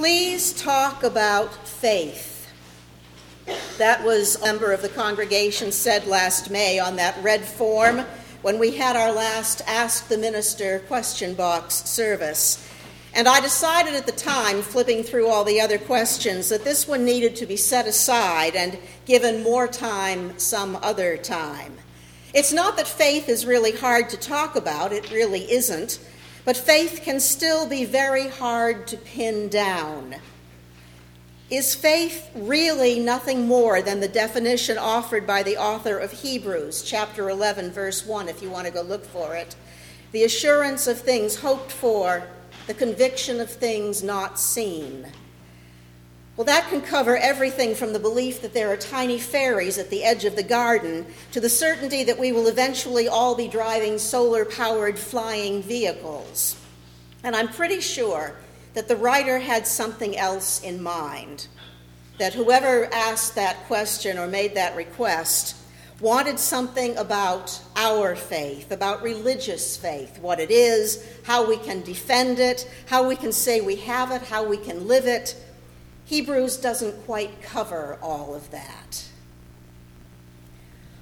Please talk about faith. That was a member of the congregation said last May on that red form when we had our last Ask the Minister question box service. And I decided at the time, flipping through all the other questions, that this one needed to be set aside and given more time some other time. It's not that faith is really hard to talk about, it really isn't, but faith can still be very hard to pin down. Is faith really nothing more than the definition offered by the author of Hebrews, chapter 11, verse 1, if you want to go look for it? The assurance of things hoped for, the conviction of things not seen. Well, that can cover everything from the belief that there are tiny fairies at the edge of the garden to the certainty that we will eventually all be driving solar powered flying vehicles. And I'm pretty sure that the writer had something else in mind. That whoever asked that question or made that request wanted something about our faith, about religious faith, what it is, how we can defend it, how we can say we have it, how we can live it. Hebrews doesn't quite cover all of that.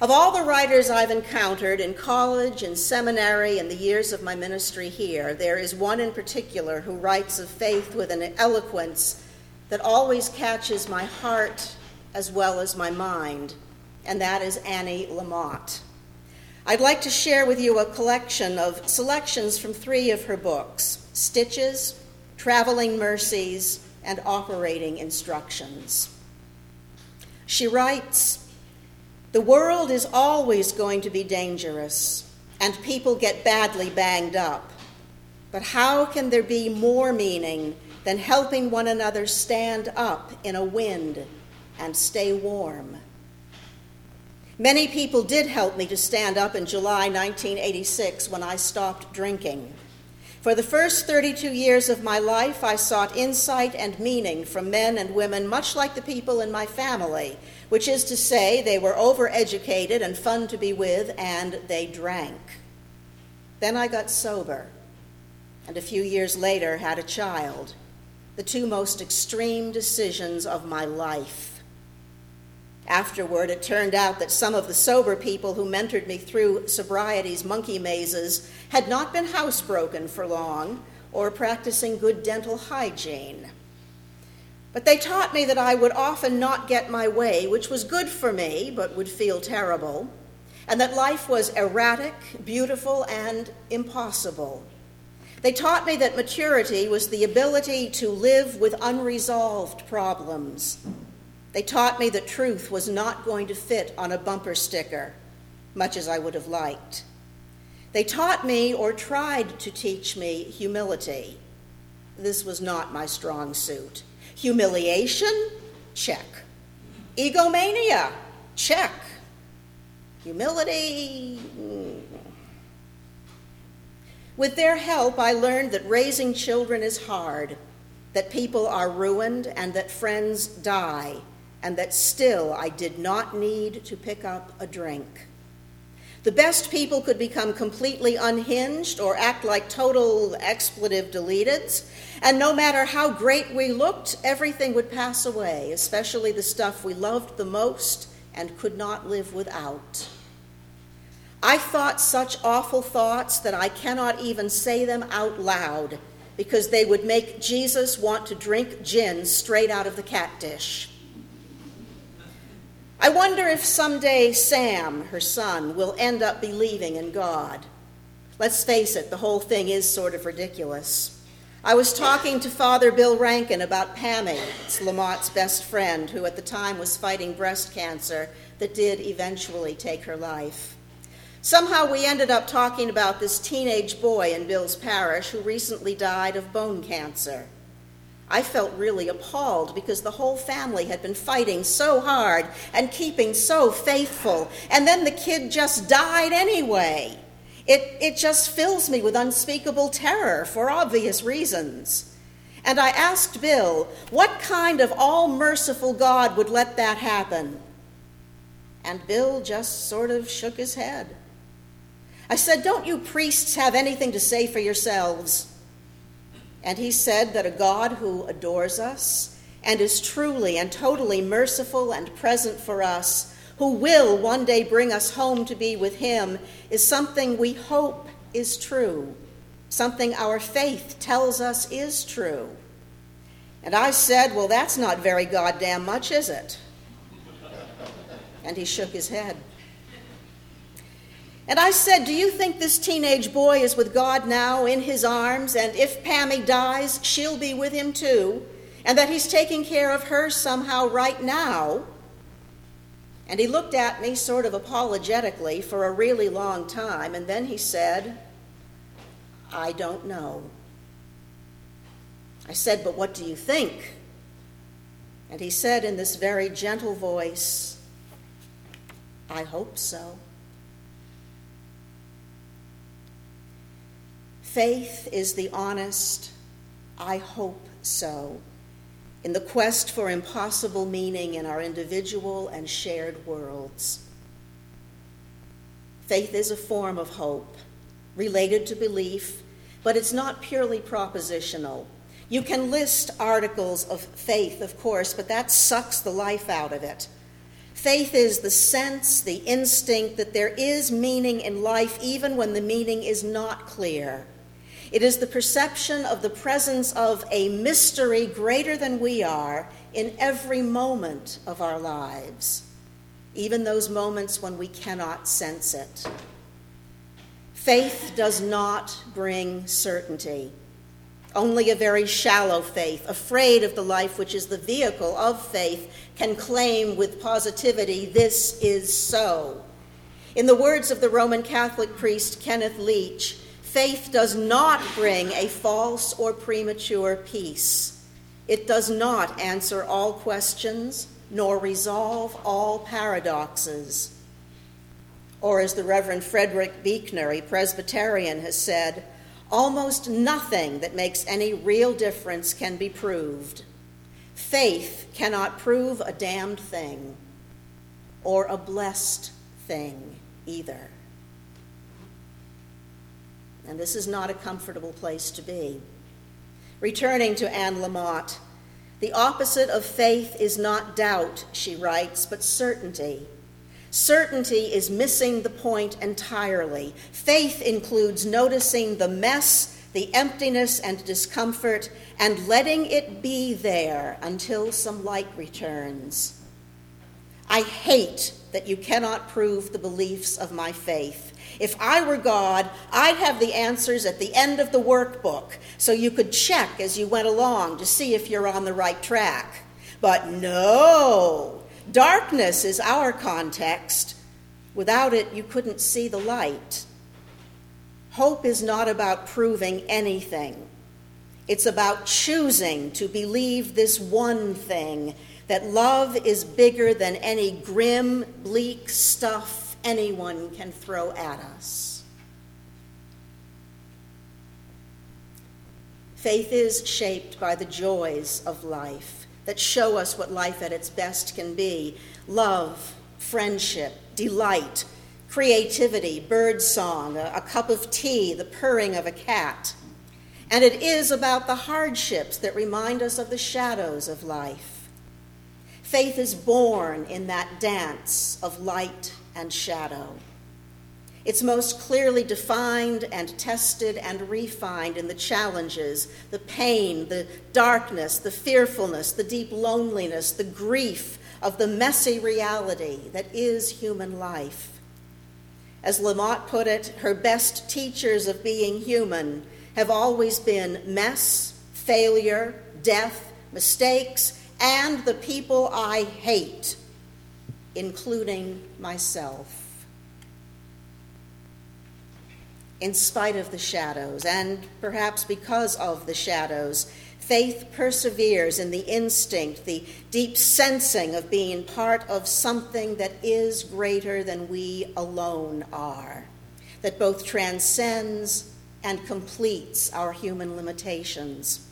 Of all the writers I've encountered in college and seminary and the years of my ministry here, there is one in particular who writes of faith with an eloquence that always catches my heart as well as my mind, and that is Annie Lamott. I'd like to share with you a collection of selections from three of her books Stitches, Traveling Mercies, and Operating Instructions. She writes, the world is always going to be dangerous, and people get badly banged up. But how can there be more meaning than helping one another stand up in a wind and stay warm? Many people did help me to stand up in July 1986 when I stopped drinking. For the first 32 years of my life, I sought insight and meaning from men and women, much like the people in my family, which is to say, they were overeducated and fun to be with, and they drank. Then I got sober, and a few years later had a child, the two most extreme decisions of my life. Afterward, it turned out that some of the sober people who mentored me through sobriety's monkey mazes had not been housebroken for long or practicing good dental hygiene. But they taught me that I would often not get my way, which was good for me, but would feel terrible, and that life was erratic, beautiful, and impossible. They taught me that maturity was the ability to live with unresolved problems they taught me that truth was not going to fit on a bumper sticker, much as I would have liked. They taught me, or tried to teach me, humility. This was not my strong suit. Humiliation? Check. Egomania? Check. Humility? Hmm. With their help, I learned that raising children is hard, that people are ruined, and that friends die and that still I did not need to pick up a drink. The best people could become completely unhinged or act like total expletive deleteds, and no matter how great we looked, everything would pass away, especially the stuff we loved the most and could not live without. I thought such awful thoughts that I cannot even say them out loud because they would make Jesus want to drink gin straight out of the cat dish. I wonder if someday Sam, her son, will end up believing in God. Let's face it, the whole thing is sort of ridiculous. I was talking to Father Bill Rankin about Pammy, it's Lamott's best friend, who at the time was fighting breast cancer that did eventually take her life. Somehow we ended up talking about this teenage boy in Bill's parish who recently died of bone cancer. I felt really appalled because the whole family had been fighting so hard and keeping so faithful, and then the kid just died anyway. It, it just fills me with unspeakable terror for obvious reasons. And I asked Bill, what kind of all merciful God would let that happen? And Bill just sort of shook his head. I said, Don't you priests have anything to say for yourselves? And he said that a God who adores us and is truly and totally merciful and present for us, who will one day bring us home to be with him, is something we hope is true, something our faith tells us is true. And I said, Well, that's not very goddamn much, is it? And he shook his head. And I said, Do you think this teenage boy is with God now in his arms, and if Pammy dies, she'll be with him too, and that he's taking care of her somehow right now? And he looked at me sort of apologetically for a really long time, and then he said, I don't know. I said, But what do you think? And he said in this very gentle voice, I hope so. Faith is the honest, I hope so, in the quest for impossible meaning in our individual and shared worlds. Faith is a form of hope related to belief, but it's not purely propositional. You can list articles of faith, of course, but that sucks the life out of it. Faith is the sense, the instinct that there is meaning in life even when the meaning is not clear. It is the perception of the presence of a mystery greater than we are in every moment of our lives, even those moments when we cannot sense it. Faith does not bring certainty. Only a very shallow faith, afraid of the life which is the vehicle of faith, can claim with positivity, This is so. In the words of the Roman Catholic priest Kenneth Leech, Faith does not bring a false or premature peace. It does not answer all questions nor resolve all paradoxes. Or, as the Reverend Frederick Buechner, a Presbyterian, has said, almost nothing that makes any real difference can be proved. Faith cannot prove a damned thing or a blessed thing either and this is not a comfortable place to be. Returning to Anne Lamott, the opposite of faith is not doubt, she writes, but certainty. Certainty is missing the point entirely. Faith includes noticing the mess, the emptiness, and discomfort, and letting it be there until some light returns. I hate that you cannot prove the beliefs of my faith. If I were God, I'd have the answers at the end of the workbook so you could check as you went along to see if you're on the right track. But no, darkness is our context. Without it, you couldn't see the light. Hope is not about proving anything. It's about choosing to believe this one thing that love is bigger than any grim, bleak stuff anyone can throw at us. Faith is shaped by the joys of life that show us what life at its best can be love, friendship, delight, creativity, birdsong, a, a cup of tea, the purring of a cat. And it is about the hardships that remind us of the shadows of life. Faith is born in that dance of light and shadow. It's most clearly defined and tested and refined in the challenges, the pain, the darkness, the fearfulness, the deep loneliness, the grief of the messy reality that is human life. As Lamott put it, her best teachers of being human have always been mess, failure, death, mistakes, and the people I hate including myself. In spite of the shadows, and perhaps because of the shadows, faith perseveres in the instinct, the deep sensing of being part of something that is greater than we alone are, that both transcends and completes our human limitations.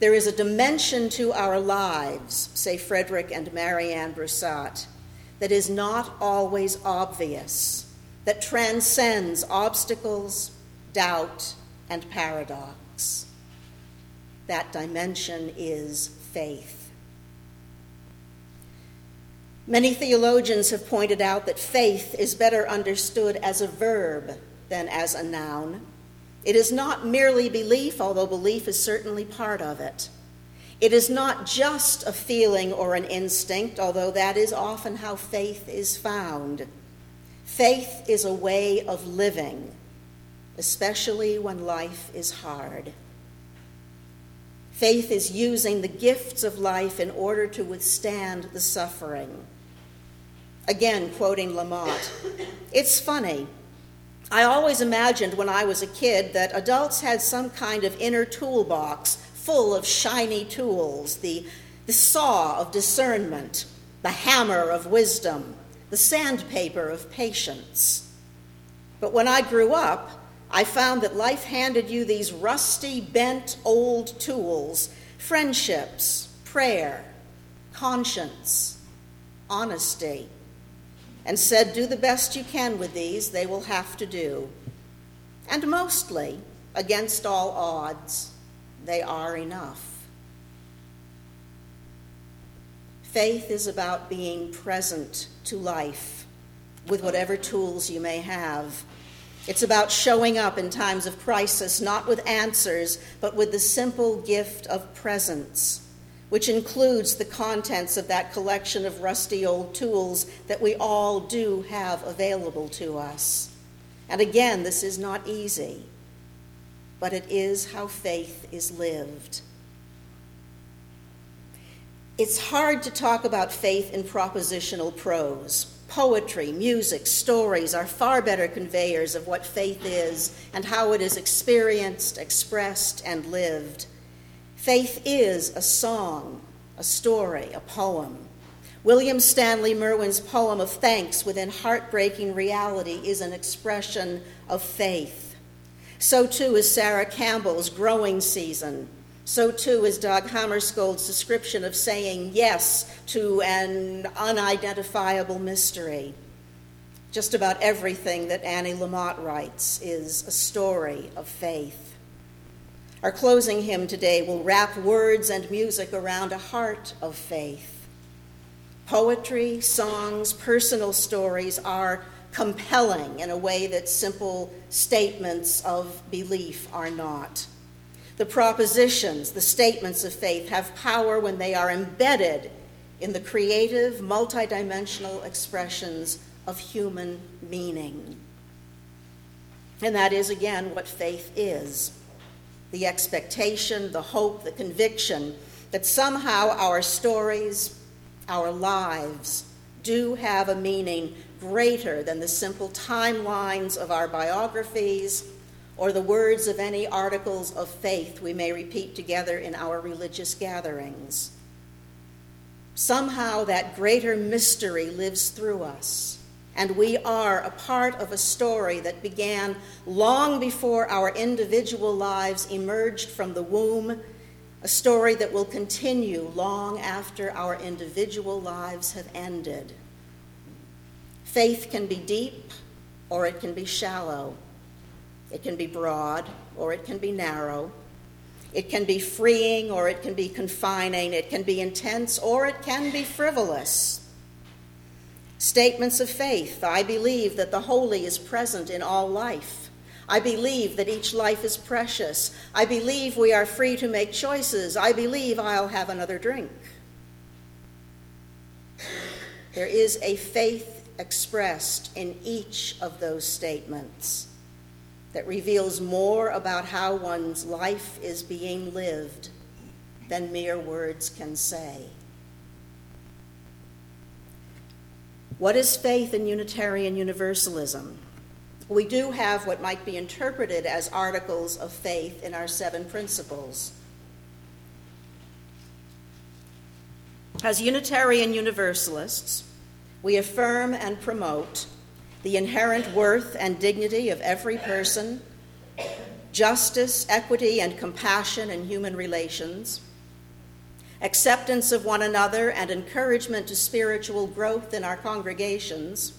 There is a dimension to our lives, say Frederick and Marianne Brussat, that is not always obvious, that transcends obstacles, doubt, and paradox. That dimension is faith. Many theologians have pointed out that faith is better understood as a verb than as a noun. It is not merely belief, although belief is certainly part of it. It is not just a feeling or an instinct, although that is often how faith is found. Faith is a way of living, especially when life is hard. Faith is using the gifts of life in order to withstand the suffering. Again, quoting Lamott, it's funny. I always imagined when I was a kid that adults had some kind of inner toolbox full of shiny tools the, the saw of discernment, the hammer of wisdom, the sandpaper of patience. But when I grew up, I found that life handed you these rusty, bent, old tools friendships, prayer, conscience, honesty, and said, Do the best you can with these, they will have to do. And mostly, against all odds, they are enough. Faith is about being present to life with whatever tools you may have. It's about showing up in times of crisis, not with answers, but with the simple gift of presence, which includes the contents of that collection of rusty old tools that we all do have available to us. And again, this is not easy, but it is how faith is lived. It's hard to talk about faith in propositional prose. Poetry, music, stories are far better conveyors of what faith is and how it is experienced, expressed, and lived. Faith is a song, a story, a poem. William Stanley Merwin's poem of thanks within heartbreaking reality is an expression of faith. So too is Sarah Campbell's Growing Season, so too is Dag Hammarskjöld's description of saying yes to an unidentifiable mystery. Just about everything that Annie Lamott writes is a story of faith. Our closing hymn today will wrap words and music around a heart of faith. Poetry, songs, personal stories are compelling in a way that simple statements of belief are not. The propositions, the statements of faith, have power when they are embedded in the creative, multidimensional expressions of human meaning. And that is, again, what faith is the expectation, the hope, the conviction that somehow our stories, our lives, do have a meaning greater than the simple timelines of our biographies or the words of any articles of faith we may repeat together in our religious gatherings. Somehow that greater mystery lives through us, and we are a part of a story that began long before our individual lives emerged from the womb, a story that will continue long after our individual lives have ended. Faith can be deep or it can be shallow. It can be broad or it can be narrow. It can be freeing or it can be confining. It can be intense or it can be frivolous. Statements of faith I believe that the holy is present in all life. I believe that each life is precious. I believe we are free to make choices. I believe I'll have another drink. There is a faith expressed in each of those statements that reveals more about how one's life is being lived than mere words can say. What is faith in Unitarian Universalism? We do have what might be interpreted as articles of faith in our seven principles. As Unitarian Universalists, we affirm and promote the inherent worth and dignity of every person, justice, equity, and compassion in human relations, acceptance of one another and encouragement to spiritual growth in our congregations,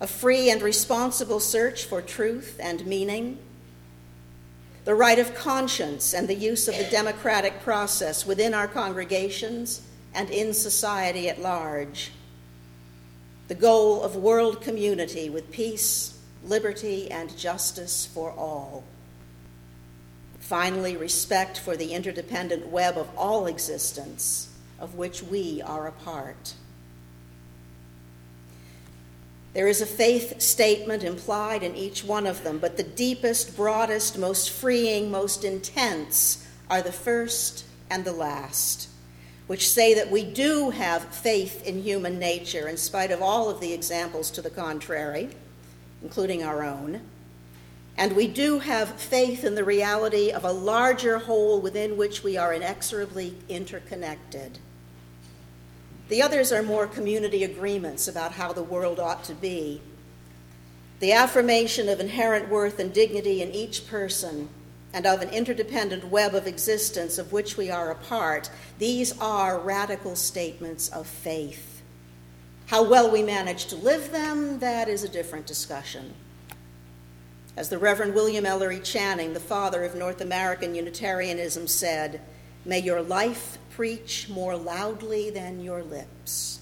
a free and responsible search for truth and meaning, the right of conscience and the use of the democratic process within our congregations and in society at large, the goal of world community with peace, liberty, and justice for all. Finally, respect for the interdependent web of all existence of which we are a part. There is a faith statement implied in each one of them, but the deepest, broadest, most freeing, most intense are the first and the last, which say that we do have faith in human nature in spite of all of the examples to the contrary, including our own. And we do have faith in the reality of a larger whole within which we are inexorably interconnected. The others are more community agreements about how the world ought to be. The affirmation of inherent worth and dignity in each person and of an interdependent web of existence of which we are a part, these are radical statements of faith. How well we manage to live them, that is a different discussion. As the Reverend William Ellery Channing, the father of North American Unitarianism, said, May your life preach more loudly than your lips.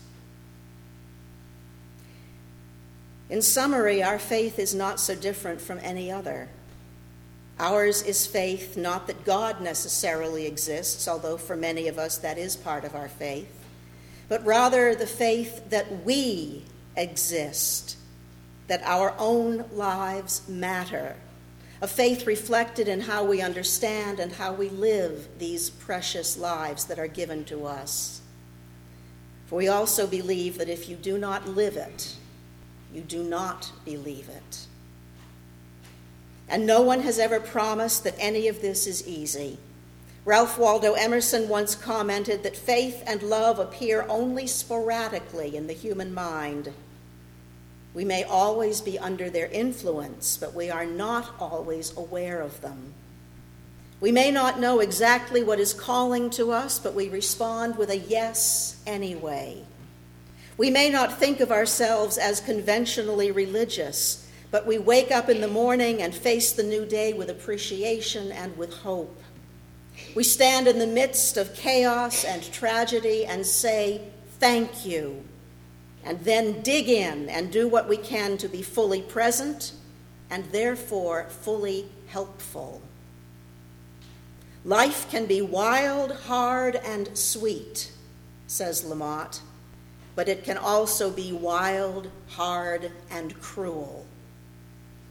In summary, our faith is not so different from any other. Ours is faith not that God necessarily exists, although for many of us that is part of our faith, but rather the faith that we exist, that our own lives matter a faith reflected in how we understand and how we live these precious lives that are given to us. For we also believe that if you do not live it, you do not believe it. And no one has ever promised that any of this is easy. Ralph Waldo Emerson once commented that faith and love appear only sporadically in the human mind we may always be under their influence, but we are not always aware of them. We may not know exactly what is calling to us, but we respond with a yes anyway. We may not think of ourselves as conventionally religious, but we wake up in the morning and face the new day with appreciation and with hope. We stand in the midst of chaos and tragedy and say, Thank you and then dig in and do what we can to be fully present and therefore fully helpful. Life can be wild, hard, and sweet, says Lamott, but it can also be wild, hard, and cruel.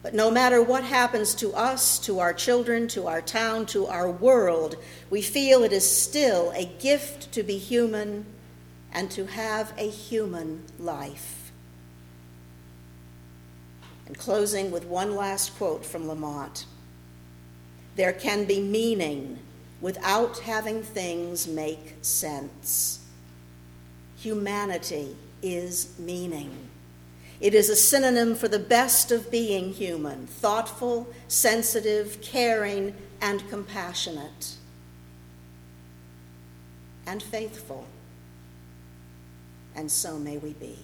But no matter what happens to us, to our children, to our town, to our world, we feel it is still a gift to be human and to have a human life. And closing with one last quote from Lamott There can be meaning without having things make sense. Humanity is meaning. It is a synonym for the best of being human thoughtful, sensitive, caring, and compassionate, and faithful and so may we be.